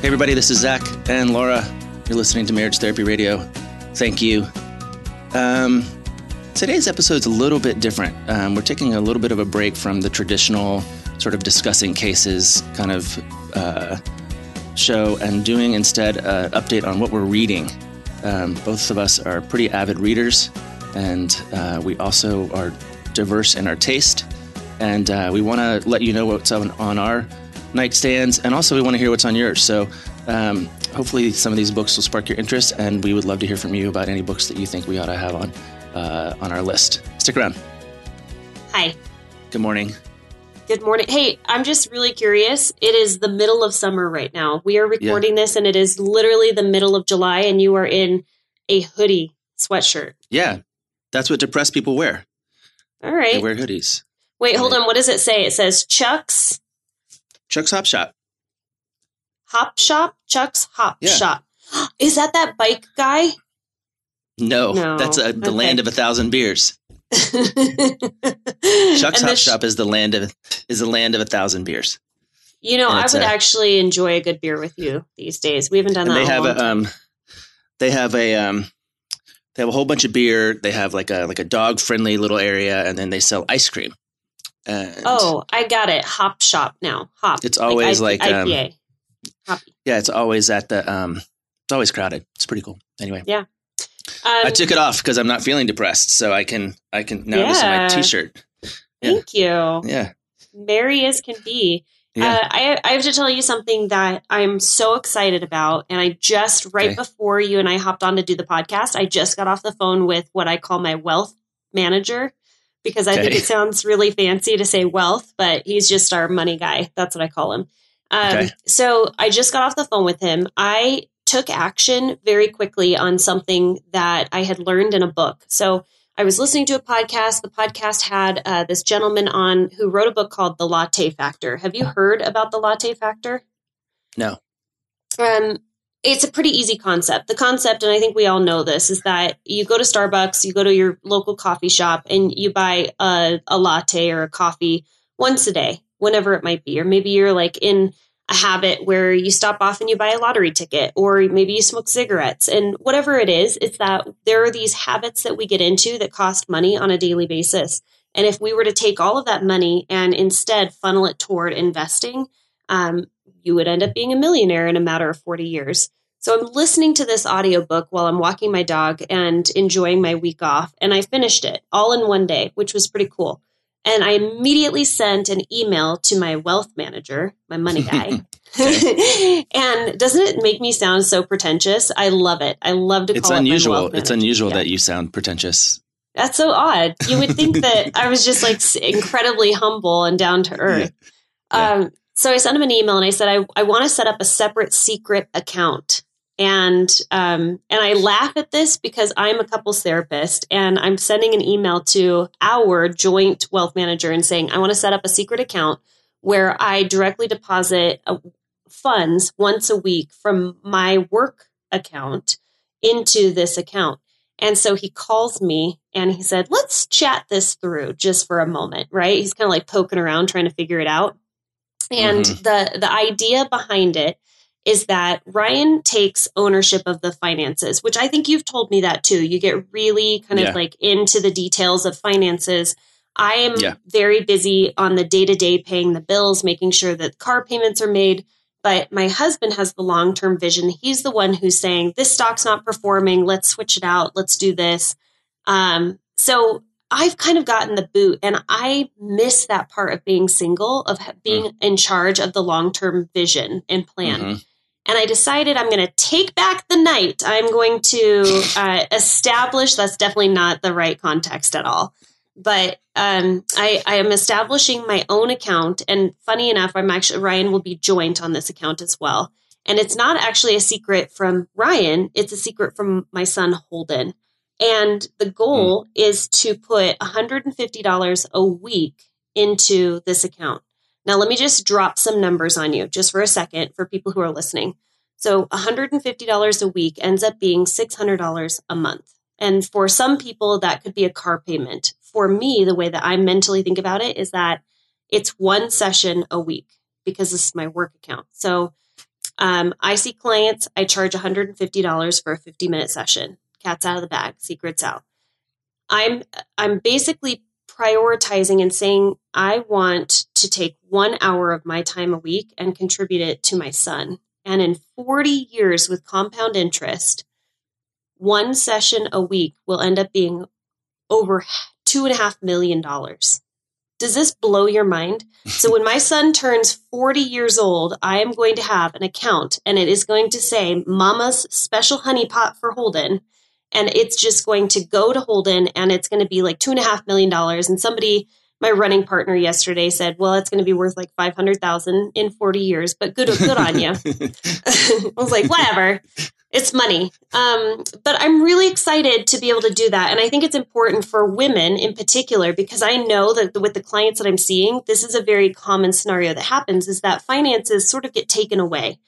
Hey, everybody, this is Zach and Laura. You're listening to Marriage Therapy Radio. Thank you. Um, today's episode's a little bit different. Um, we're taking a little bit of a break from the traditional sort of discussing cases kind of uh, show and doing instead an update on what we're reading. Um, both of us are pretty avid readers, and uh, we also are diverse in our taste. And uh, we want to let you know what's on, on our nightstands, and also we want to hear what's on yours. So um, hopefully, some of these books will spark your interest, and we would love to hear from you about any books that you think we ought to have on uh, on our list. Stick around. Hi. Good morning. Good morning. Hey, I'm just really curious. It is the middle of summer right now. We are recording yeah. this, and it is literally the middle of July, and you are in a hoodie sweatshirt. Yeah, that's what depressed people wear. All right. They wear hoodies. Wait, hold on. What does it say? It says Chuck's. Chuck's Hop Shop. Hop Shop? Chuck's Hop Yeah. Shop. Is that that bike guy? No, No. that's a, the Okay. land of a thousand beers. Chuck's Hop sh- Shop is the land of is the land of a thousand beers. You know, I would a- actually enjoy a good beer with you these days. We haven't done that they have a um, they have a um, they have a whole bunch of beer. They have like a like a dog friendly little area, and then they sell ice cream. And Oh, I got it. Hop Shop now. Hop. It's always IP- like, um, IPA. Hoppy. yeah, it's always at the um, it's always crowded. It's pretty cool. Anyway, Um, I took it off because I'm not feeling depressed, so I can I can now this is my T-shirt. yeah. Thank you. Yeah, Merry as can be. yeah. Uh, I, I have to tell you something that I'm so excited about. And I just, right Okay. before you and I hopped on to do the podcast, I just got off the phone with what I call my wealth manager because I think it sounds really fancy to say wealth, but he's just our money guy. That's what I call him. Um, Okay. So I just got off the phone with him. I took action very quickly on something that I had learned in a book. So I was listening to a podcast. The podcast had uh, this gentleman on who wrote a book called The Latte Factor. Have you heard about the Latte Factor? no, Um, it's a pretty easy concept. The concept, and I think we all know this, is that you go to Starbucks, you go to your local coffee shop, and you buy a, a latte or a coffee once a day, whenever it might be. Or maybe you're like in a habit where you stop off and you buy a lottery ticket, or maybe you smoke cigarettes. And whatever it is, it's that there are these habits that we get into that cost money on a daily basis. And if we were to take all of that money and instead funnel it toward investing, um, you would end up being a millionaire in a matter of 40 years. So I'm listening to this audiobook while I'm walking my dog and enjoying my week off. And I finished it all in one day, which was pretty cool. And I immediately sent an email to my wealth manager, my money guy. and doesn't it make me sound so pretentious? I love it. I love to call it's unusual. It's unusual Yeah. that you sound pretentious. That's so odd. You would think that I was just like incredibly humble and down to earth. Yeah. Um, so I sent him an email and I said, I, I want to set up a separate secret account. And um, and I laugh at this because I'm a couples therapist and I'm sending an email to our joint wealth manager and saying, I want to set up a secret account where I directly deposit a, funds once a week from my work account into this account. And so he calls me and he said, let's chat this through just for a moment, right? He's kind of like poking around trying to figure it out. And mm-hmm. the, the idea behind it is that Ryan takes ownership of the finances, which I think you've told me that too. You get really kind yeah. of like into the details of finances. I am yeah. very busy on the day to day paying the bills, making sure that car payments are made. But my husband has the long term vision. He's the one who's saying, this stock's not performing. Let's switch it out. Let's do this. Um, so I've kind of gotten the boot and I miss that part of being single, of being mm. in charge of the long term vision and plan. Mm-hmm. And I decided I'm going to take back the night. I'm going to uh, establish that's definitely not the right context at all but um, I, I am establishing my own account. And funny enough, I'm actually, Ryan will be joint on this account as well. And it's not actually a secret from Ryan, it's a secret from my son, Holden. And the goal mm. is to put $150 a week into this account. Now, let me just drop some numbers on you just for a second for people who are listening. So, $150 a week ends up being $600 a month. And for some people, that could be a car payment for me, the way that I mentally think about it is that it's one session a week because this is my work account. So um, I see clients, I charge $150 for a 50 minute session. Cat's out of the bag, secrets out. I'm I'm basically prioritizing and saying I want to take one hour of my time a week and contribute it to my son. And in 40 years with compound interest, one session a week will end up being over two and a half million dollars. Does this blow your mind? So when my son turns 40 years old, I am going to have an account and it is going to say Mama's special honey pot for Holden. And it's just going to go to Holden and it's going to be like two and a half million dollars. And somebody, my running partner yesterday said, well, it's going to be worth like 500,000 in 40 years, but good, good on you. I was like, whatever it's money. Um, but I'm really excited to be able to do that. And I think it's important for women in particular because I know that with the clients that I'm seeing, this is a very common scenario that happens is that finances sort of get taken away.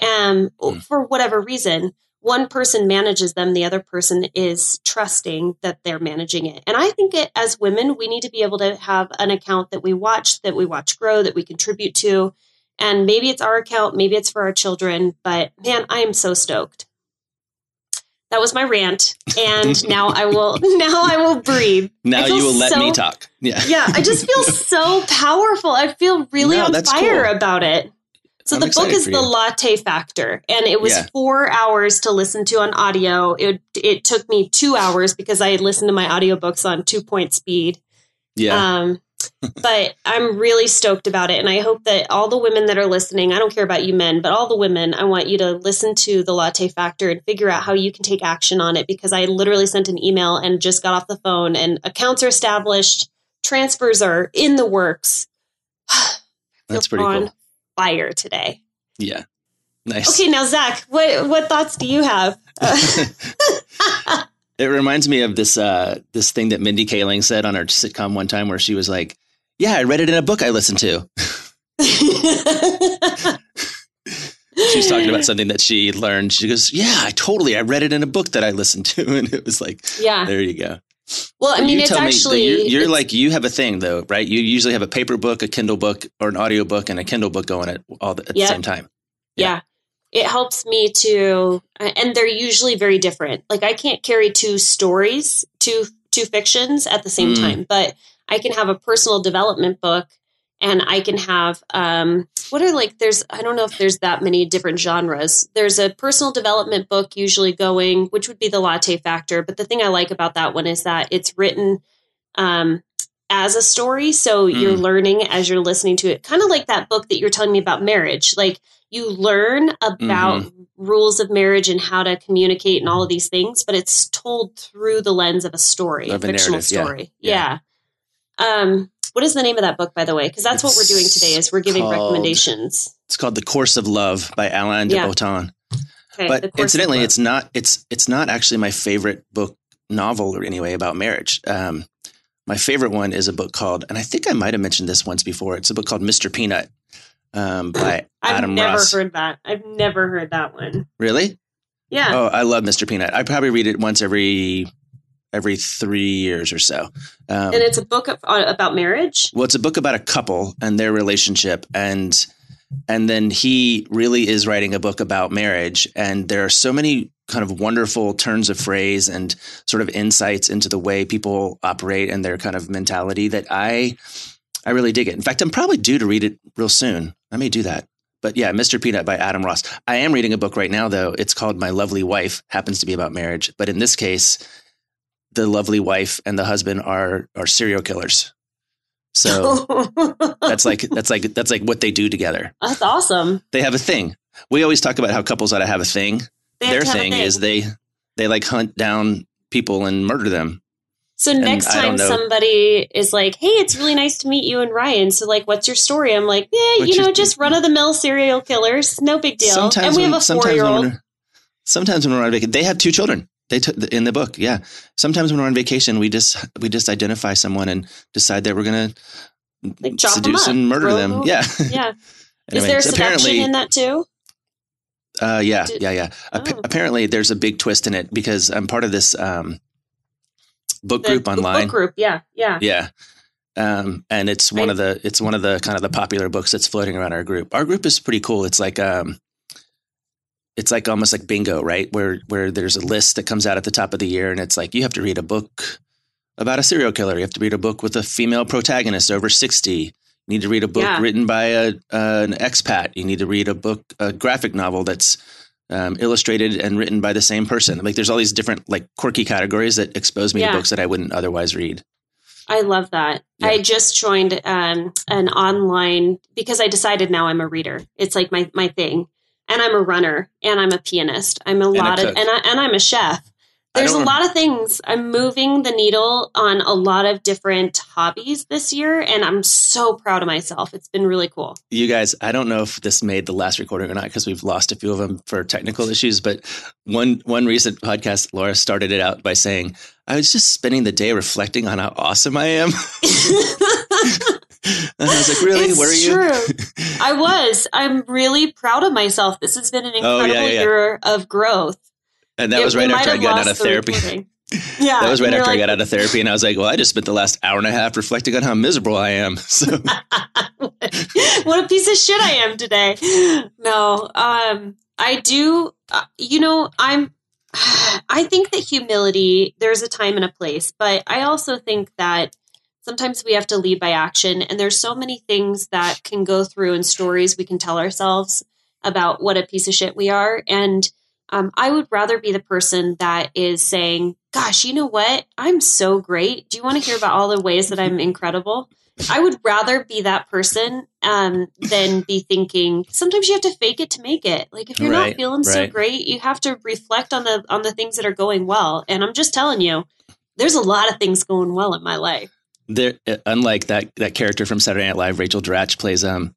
Um, mm. for whatever reason, one person manages them, the other person is trusting that they're managing it. And I think it, as women, we need to be able to have an account that we watch, that we watch grow, that we contribute to. And maybe it's our account, maybe it's for our children, but man, I am so stoked. That was my rant. And now i will now i will breathe. Now you will let so, me talk. Yeah. Yeah i just feel so powerful. I feel really no, on fire cool. about it so I'm the book is the latte factor and it was yeah. four hours to listen to on audio it, it took me two hours because i had listened to my audiobooks on two point speed yeah um, but I'm really stoked about it. And I hope that all the women that are listening, I don't care about you men, but all the women, I want you to listen to the latte factor and figure out how you can take action on it because I literally sent an email and just got off the phone and accounts are established, transfers are in the works. That's pretty on cool. Fire today. Yeah. Nice. Okay, now Zach, what what thoughts do you have? It reminds me of this uh, this thing that Mindy Kaling said on her sitcom one time, where she was like, "Yeah, I read it in a book I listened to." she was talking about something that she learned. She goes, "Yeah, I totally. I read it in a book that I listened to," and it was like, "Yeah, there you go." Well, I mean, it's actually you're, you're it's, like you have a thing though, right? You usually have a paper book, a Kindle book, or an audio book, and a Kindle book going at all the, at the same time. Yeah. yeah it helps me to and they're usually very different like i can't carry two stories two two fictions at the same mm. time but i can have a personal development book and i can have um what are like there's i don't know if there's that many different genres there's a personal development book usually going which would be the latte factor but the thing i like about that one is that it's written um as a story so mm. you're learning as you're listening to it kind of like that book that you're telling me about marriage like you learn about mm-hmm. rules of marriage and how to communicate and all of these things, but it's told through the lens of a story, of a fictional story. Yeah. yeah. Um, what is the name of that book, by the way? Because that's it's what we're doing today. Is we're giving called, recommendations. It's called The Course of Love by Alain de yeah. Botton. Okay, but incidentally, it's not it's it's not actually my favorite book novel or anyway about marriage. Um, my favorite one is a book called, and I think I might have mentioned this once before. It's a book called Mr. Peanut um, by I've Adam never Ross. heard that. I've never heard that one. Really? Yeah. Oh, I love Mr. Peanut. I probably read it once every every three years or so. Um, and it's a book of, uh, about marriage. well, it's a book about a couple and their relationship, and and then he really is writing a book about marriage, and there are so many kind of wonderful turns of phrase and sort of insights into the way people operate and their kind of mentality that I I really dig it. In fact, I'm probably due to read it real soon. I may do that. But yeah, Mr. Peanut by Adam Ross. I am reading a book right now, though. It's called My Lovely Wife, happens to be about marriage. But in this case, the lovely wife and the husband are are serial killers. So that's like that's like that's like what they do together. That's awesome. They have a thing. We always talk about how couples ought to have a thing. They Their a thing, is they they like hunt down people and murder them. So next time somebody is like, "Hey, it's really nice to meet you and Ryan." So like, what's your story? I'm like, "Yeah, What's you know, just run of the mill serial killers, no big deal." and we when- have a four year old. Sometimes when we're on vacation, they have two children. They took in the book, yeah. Sometimes when we're on vacation, we just we just identify someone and decide that we're gonna Like, seduce up, and murder them. them. 'em Yeah, Yeah, is Anyway, there it's seduction apparently in that too? Uh, yeah, Did- yeah, yeah. Oh. apparently, there's a big twist in it because I'm part of this um, book The- group the online. Book group, yeah, yeah. Yeah, um, and it's one I- of the it's one of the kind of the popular books that's floating around our group. Our group is pretty cool. It's like um, it's like almost like bingo, right? Where where there's a list that comes out at the top of the year, and it's like you have to read a book about a serial killer. You have to read a book with a female protagonist over sixty. You need to read a book Yeah. written by a uh, an expat. You need to read a book, a graphic novel that's um, illustrated and written by the same person. Like there's all these different like quirky categories that expose me Yeah. to books that I wouldn't otherwise read. I love that. Yeah. I just joined um, an online because I decided now I'm a reader. It's like my my thing, and I'm a runner, and I'm a pianist. I'm a a lot of, and I, and I'm a chef. There's a lot of things. I'm moving the needle on a lot of different hobbies this year, and I'm so proud of myself. It's been really cool. You guys, I don't know if this made the last recording or not because we've lost a few of them for technical issues. But one one recent podcast, Laura started it out by saying, "I was just spending the day reflecting on how awesome I am." and I was like, "Really? It's Were you?" true. I was. I'm really proud of myself. This has been an Oh, incredible yeah, yeah, yeah. year of growth. and that It- was right after I got out of the therapy. Yeah, That was right after I got out of therapy, and I was like, "Well, I just spent the last hour and a half reflecting on how miserable I am." So what a piece of shit I am today. No, um, I do. Uh, you know, I'm. I think that humility. There's a time and a place, but I also think that sometimes we have to lead by action. And there's so many things that can go through and stories we can tell ourselves about what a piece of shit we are. And um, I would rather be the person that is saying, "Gosh, you know what? I'm so great. Do you want to hear about all the ways that I'm incredible?" I would rather be that person um, than be thinking. Sometimes you have to fake it to make it. Like if you're Right, not feeling so great, you have to reflect on the on the things that are going well. And I'm just telling you, there's a lot of things going well in my life. There, uh, unlike that that character from Saturday Night Live, Rachel Dratch plays um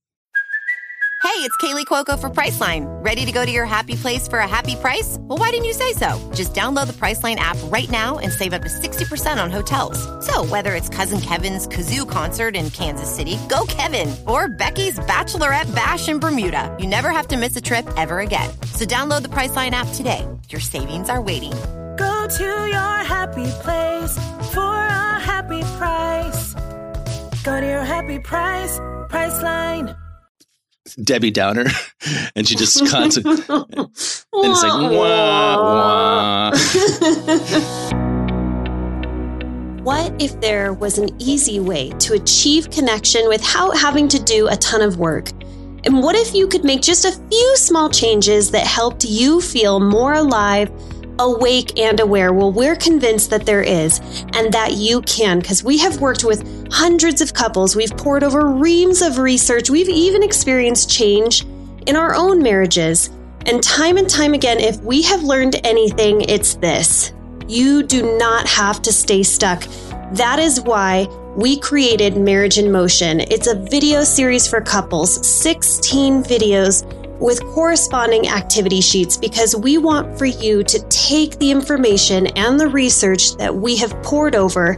Hey, it's Kaley Cuoco for Priceline. Ready to go to your happy place for a happy price? Well, why didn't you say so? Just download the Priceline app right now and save up to 60% on hotels. So, whether it's Cousin Kevin's Kazoo concert in Kansas City, go Kevin, or Becky's Bachelorette Bash in Bermuda, you never have to miss a trip ever again. So, download the Priceline app today. Your savings are waiting. Go to your happy place for a happy price. Go to your happy price, Priceline. Debbie Downer, and she just constantly and it's like wah wah. What if there was an easy way to achieve connection without having to do a ton of work? And what if you could make just a few small changes that helped you feel more alive, awake, and aware? Well, we're convinced that there is and that you can because we have worked with hundreds of couples. We've poured over reams of research. We've even experienced change in our own marriages. And time and time again, if we have learned anything, it's this. You do not have to stay stuck. That is why we created Marriage in Motion. It's a video series for couples, 16 videos with corresponding activity sheets because we want for you to take the information and the research that we have poured over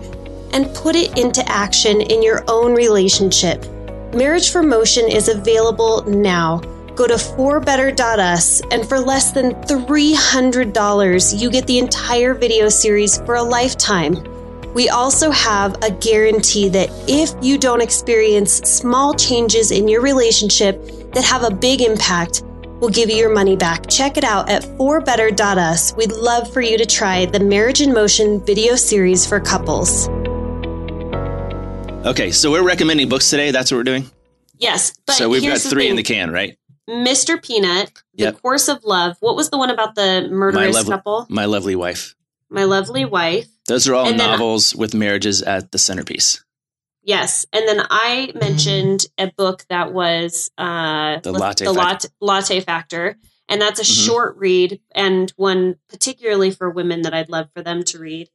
and put it into action in your own relationship. Marriage for Motion is available now. Go to forbetter.us, and for less than $300, you get the entire video series for a lifetime. We also have a guarantee that if you don't experience small changes in your relationship that have a big impact, we'll give you your money back. Check it out at forbetter.us. We'd love for you to try the Marriage in Motion video series for couples. Okay, so we're recommending books today. That's what we're doing. Yes, but so we've got here's the three in the can, right? Mr. Peanut, The Yep. Course of Love. What was the one about the My murderous lovely, couple? my lovely wife. My Lovely Wife. Those are all And novels with marriages at the centerpiece. Yes, and then I mentioned a book that was uh, The Latte the Factor. latte, factor, and that's a Mhm. short read and one particularly for women that I'd love for them to read.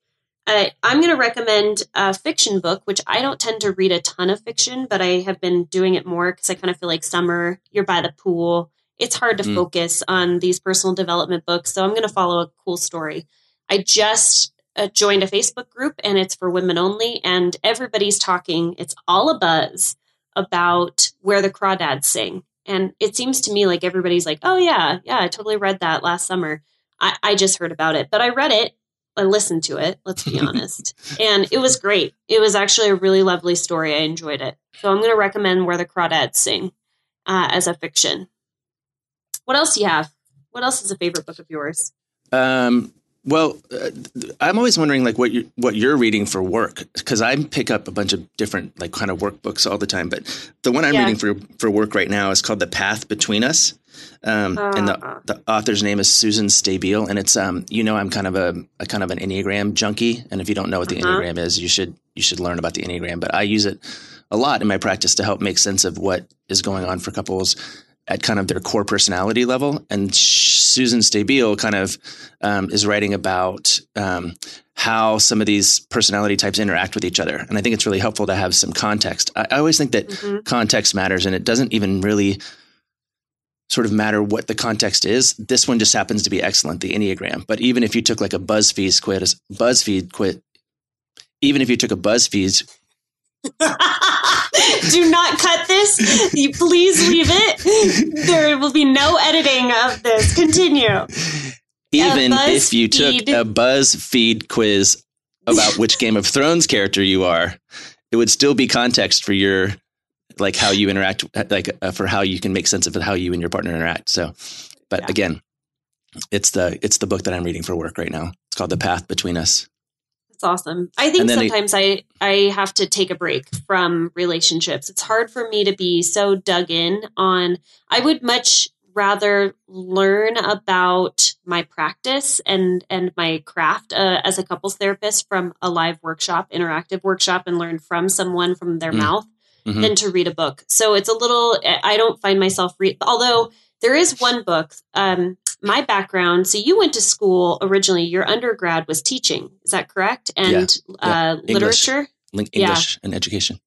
Uh, I'm going to recommend a fiction book, which I don't tend to read a ton of fiction, but I have been doing it more because I kind of feel like summer, you're by the pool. It's hard to Mm. focus on these personal development books, so I'm going to follow a cool story. I just joined a Facebook group and it's for women only, and everybody's talking. It's all a buzz about where the crawdads sing. And it seems to me like everybody's like, oh, yeah, yeah, I totally read that last summer. I, I just heard about it, but I read it. I listened to it, let's be honest. and it was great. It was actually a really lovely story. I enjoyed it. So I'm going to recommend Where the Crawdads Sing uh, as a fiction. What else do you have? What else is a favorite book of yours? Um, well, uh, I'm always wondering like what you're what you're reading for work because I pick up a bunch of different like kind of workbooks all the time. But the one I'm Yeah. reading for for work right now is called The Path Between Us, um, and Uh. the the author's name is Susan Stabile, and it's um you know I'm kind of a, a kind of an enneagram junkie, and if you don't know what the Uh-huh. enneagram is, you should you should learn about the enneagram. But I use it a lot in my practice to help make sense of what is going on for couples at kind of their core personality level. And sh- Susan Stabile kind of um, is writing about um, how some of these personality types interact with each other. And I think it's really helpful to have some context. I, I always think that Mhm. context matters, and it doesn't even really sort of matter what the context is. This one just happens to be excellent, the Enneagram. But even if you took like a BuzzFeed quiz, BuzzFeed quiz, even if you took a BuzzFeed Do not cut this. You please leave it. There will be no editing of this. Continue. even if you took a BuzzFeed quiz about which Game of Thrones character you are, it would still be context for your like how you interact, like uh, for how you can make sense of how you and your partner interact. So, but Yeah. again, it's the it's the book that I'm reading for work right now. It's called The Path Between Us. It's awesome. I think And then it- sometimes I I have to take a break from relationships. It's hard for me to be so dug in on. I would much rather learn about my practice and and my craft uh, as a couples therapist from a live workshop, interactive workshop, and learn from someone from their Mm. mouth Mhm. than to read a book. So it's a little. I don't find myself read. Although there is one book. Um, my background. So you went to school originally. Your undergrad was teaching. Is that correct? And Yeah. uh, English. literature. Link Yeah. English and education.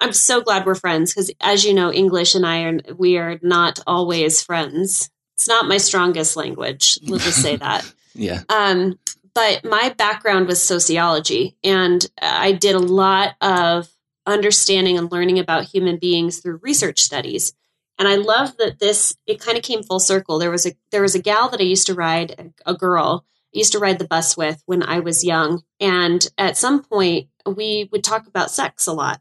I'm so glad we're friends because, as you know, English and I are we are not always friends. It's not my strongest language. We'll just say that. Yeah. Um, but my background was sociology, and I did a lot of understanding and learning about human beings through research studies. And I love that this it kind of came full circle. There was a there was a gal that I used to ride, a, a girl I used to ride the bus with when I was young, and at some point we would talk about sex a lot,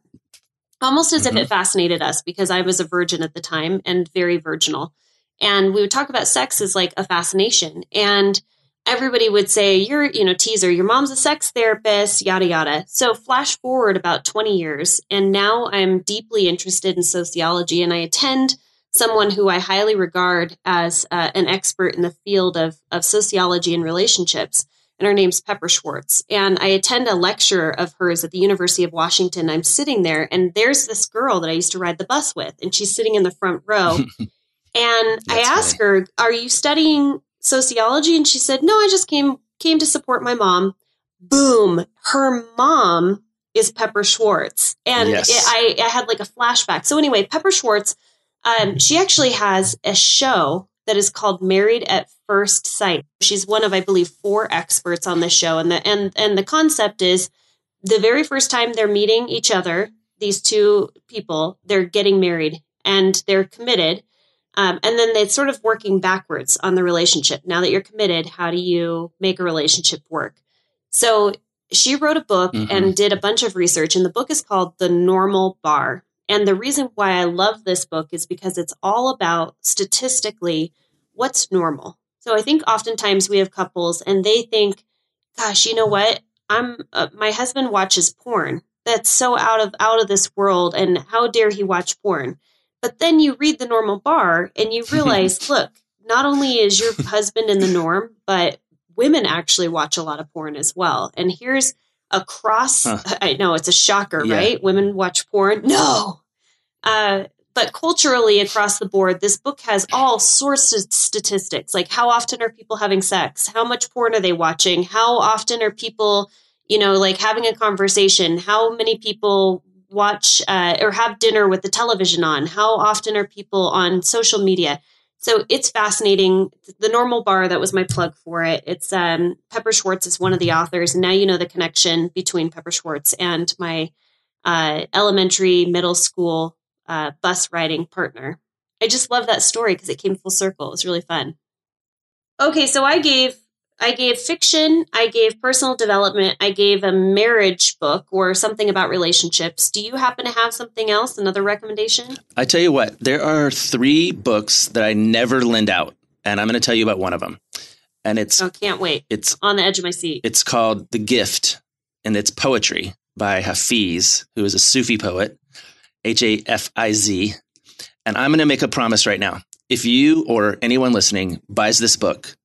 almost as if it mm-hmm. fascinated us because I was a virgin at the time and very virginal, and we would talk about sex as like a fascination. And everybody would say you're you know teaser your mom's a sex therapist yada yada. So flash forward about 20 years and now i'm deeply interested in sociology and i attend someone who i highly regard as uh, an expert in the field of, of sociology and relationships and her name's pepper schwartz. And i attend a lecture of hers at the university of washington. I'm sitting there and there's this girl that i used to ride the bus with and she's sitting in the front row. And i asked her are you studying sociology? And she said no i just came came to support my mom. Boom! Her mom is pepper schwartz. And Yes. it, I, I had like a flashback. So anyway pepper schwartz um, she actually has a show that is called married at first sight she's one of i believe four experts on this show and the and and the concept is the very first time they're meeting each other these two people, they're getting married and they're committed. Um, and then it's sort of working backwards on the relationship. Now that you're committed, how do you make a relationship work? So she wrote a book mm-hmm. and did a bunch of research, and the book is called The Normal Bar. And the reason why I love this book is because it's all about statistically what's normal. So I think oftentimes we have couples and they think, gosh, you know what? I'm uh, my husband watches porn. That's so out of out of this world and how dare he watch porn? But then you read the normal bar and you realize, look, not only is your husband in the norm, but women actually watch a lot of porn as well. And here's a cross. Huh. I know it's a shocker, yeah. right? Women watch porn. No. Uh, but culturally across the board, this book has all sorts of statistics. Like how often are people having sex? How much porn are they watching? How often are people, you know, like having a conversation? How many people watch uh, or have dinner with the television on? How often are people on social media? So it's fascinating. The normal bar that was my plug for it. It's um, Pepper Schwartz is one of the authors, and now you know the connection between Pepper Schwartz and my uh, elementary, middle school uh, bus riding partner. I just love that story because it came full circle. It was really fun. Okay, so I gave I gave fiction, I gave personal development, I gave a marriage book or something about relationships. Do you happen to have something else, another recommendation? I tell you what, there are three books that I never lend out, and I'm going to tell you about one of them. And it's Oh, can't wait. It's on the edge of my seat. It's called The Gift, and it's poetry by Hafiz, who is a Sufi poet. H A F I Z. And I'm going to make a promise right now. If you or anyone listening buys this book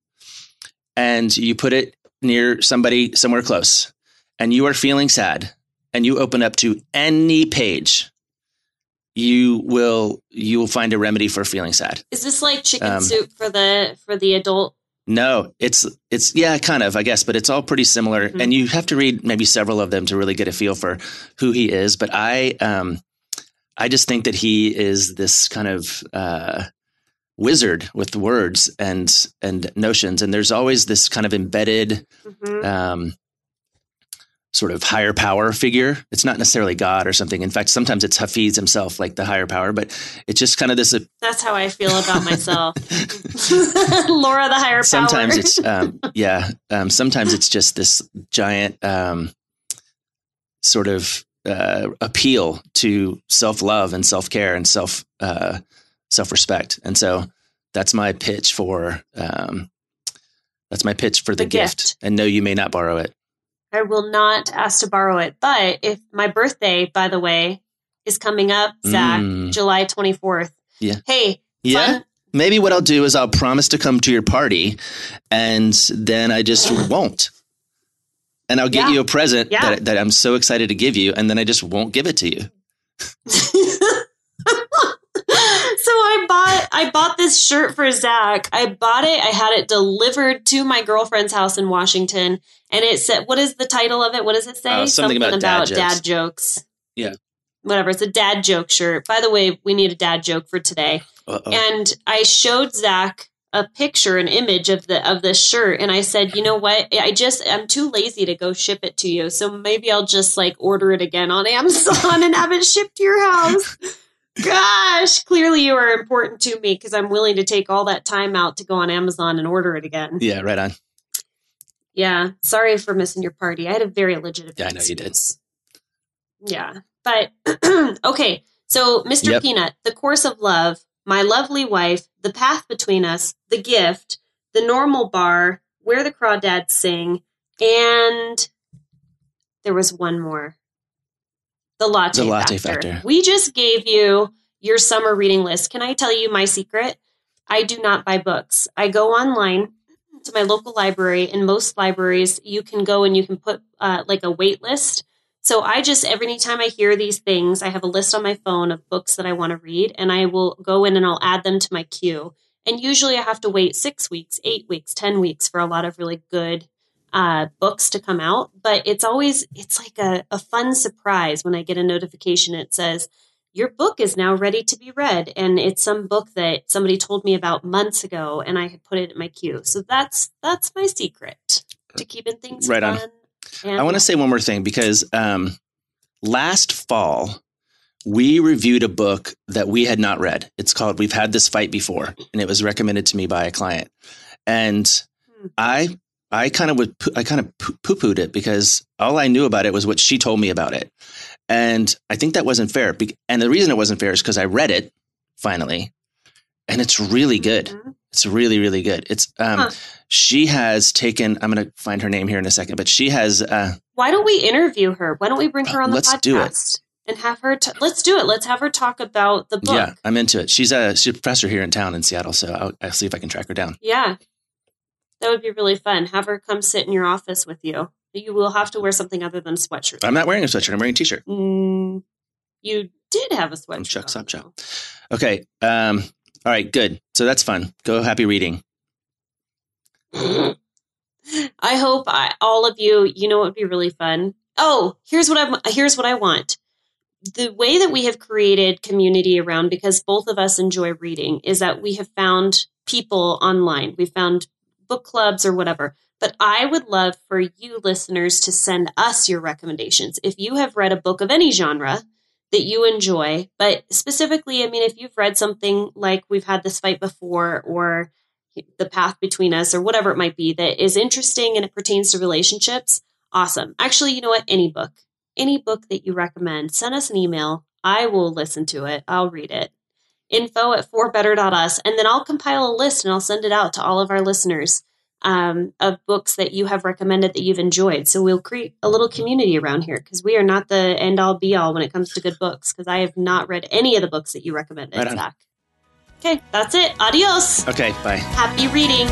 and you put it near somebody somewhere close and you are feeling sad and you open up to any page, you will you will find a remedy for feeling sad. Is this like chicken um, soup for the for the adult no, it's it's yeah, kind of, I guess, but it's all pretty similar. Mm-hmm. And you have to read maybe several of them to really get a feel for who he is. But I um I just think that he is this kind of uh, wizard with words and and notions, and there's always this kind of embedded. Mm-hmm. Um, sort of higher power figure. It's not necessarily God or something. In fact, sometimes it's Hafiz himself, like the higher power, but it's just kind of this. Uh, That's how I feel about myself. Laura, the higher power. Sometimes it's, um, yeah. Um, sometimes it's just this giant, um, sort of uh, appeal to self love and self care and self uh, self respect. And so that's my pitch for um, that's my pitch for the, the gift. gift. And no, you may not borrow it. I will not ask to borrow it. But if my birthday, by the way, is coming up, Zach, mm. July twenty fourth. Yeah. Hey. Yeah. Fun, Maybe what I'll do is I'll promise to come to your party, and then I just won't and I'll get yeah. you a present yeah. that, that I'm so excited to give you, and then I just won't give it to you. so I bought I bought this shirt for Zach. I bought it. I had it delivered to my girlfriend's house in Washington, and it said, "What is the title of it? What does it say? Uh, something, something, about, about dad, jokes. dad, jokes. Yeah, whatever. It's a dad joke shirt. By the way, we need a dad joke for today. Uh-oh. And I showed Zach a picture, an image of the of this shirt, and I said, you know what? I just I'm too lazy to go ship it to you, so maybe I'll just like order it again on Amazon and have it shipped to your house. Gosh, clearly you are important to me because I'm willing to take all that time out to go on Amazon and order it again. Yeah, right on. Yeah, sorry for missing your party. I had a very legitimate. Yeah, I know you did. Yeah, but okay. So, Mr. Yep. Peanut, the course of love my Lovely Wife, The Path Between Us, The Gift, The Normal Bar, Where the Crawdads Sing, and there was one more. The Latte, the latte factor. factor. We just gave you your summer reading list. Can I tell you my secret? I do not buy books. I go online to my local library. In most libraries, you can go and you can put uh, like a wait list so I just every time I hear these things, I have a list on my phone of books that I want to read, and I will go in and I'll add them to my queue. And usually I have to wait six weeks, eight weeks, ten weeks for a lot of really good uh, books to come out. But it's always it's like a, a fun surprise when I get a notification. It says your book is now ready to be read, and it's some book that somebody told me about months ago, and I had put it in my queue. So that's that's my secret to keeping things right fun. on I want to say one more thing because um, last fall we reviewed a book that we had not read. It's called We've Had This Fight Before, and it was recommended to me by a client. And Hmm. I I kind of would I kind of poo pooed it because all I knew about it was what she told me about it. And I think that wasn't fair. And the reason it wasn't fair is because I read it finally, and it's really good. Mhm. It's really, really good. It's um, Huh. she has taken. I'm going to find her name here in a second, but she has. Uh, Why don't we interview her? Why don't we bring her on the Let's podcast do it. and have her? T- let's do it. Let's have her talk about the book. yeah, I'm into it. She's a she's a professor here in town in Seattle, so I'll, I'll see if I can track her down. Yeah. That would be really fun. Have her come sit in your office with you. You will have to wear something other than sweatshirt. I'm not wearing a sweatshirt. I'm wearing a t-shirt. Mm, you did have a sweatshirt. From Chuck's Hop Shop. Okay. Um. All right. Good. So that's fun. Go happy reading. I hope I, all of you, you know, it would be really fun. Oh, here's what I here's what I want. The way that we have created community around because both of us enjoy reading is that we have found people online. We found book clubs or whatever. But I would love for you listeners to send us your recommendations. If you have read a book of any genre that you enjoy, but specifically, I mean, if you've read something like We've Had This Fight Before or The Path Between Us or whatever it might be that is interesting and it pertains to relationships, awesome. Actually, you know what? Any book, any book that you recommend, send us an email. I will listen to it. I'll read it. Info at forbetter.us. And then I'll compile a list and I'll send it out to all of our listeners um, of books that you have recommended that you've enjoyed. So we'll create a little community around here because we are not the end all be all when it comes to good books because I have not read any of the books that you recommended, Right. Zach. Okay, that's it. Adios. Okay. Bye. Happy reading.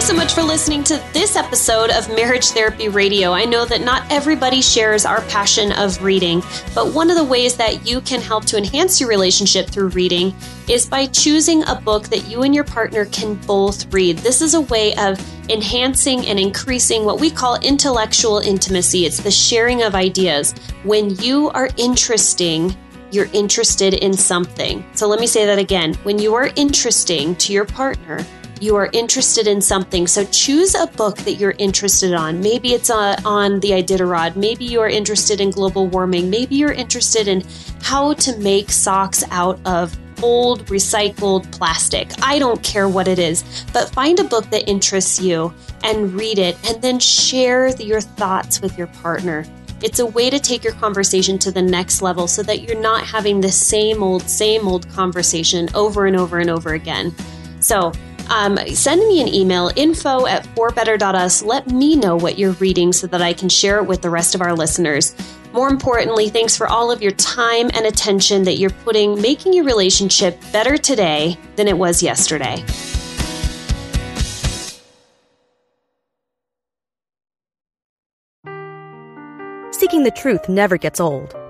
Thanks so much for listening to this episode of Marriage Therapy Radio. I know that not everybody shares our passion of reading, but one of the ways that you can help to enhance your relationship through reading is by choosing a book that you and your partner can both read. This is a way of enhancing and increasing what we call intellectual intimacy. It's the sharing of ideas. When you are interesting, you're interested in something. So let me say that again. When you are interesting to your partner, you are interested in something. So choose a book that you're interested on. Maybe it's uh, on the Iditarod. Maybe you are interested in global warming. Maybe you're interested in how to make socks out of old recycled plastic. I don't care what it is, but find a book that interests you and read it and then share your thoughts with your partner. It's a way to take your conversation to the next level so that you're not having the same old, same old conversation over and over and over again. So, um, send me an email info at forbetter.us. Let me know what you're reading so that I can share it with the rest of our listeners. More importantly, thanks for all of your time and attention that you're putting making your relationship better today than it was yesterday. Seeking the truth never gets old.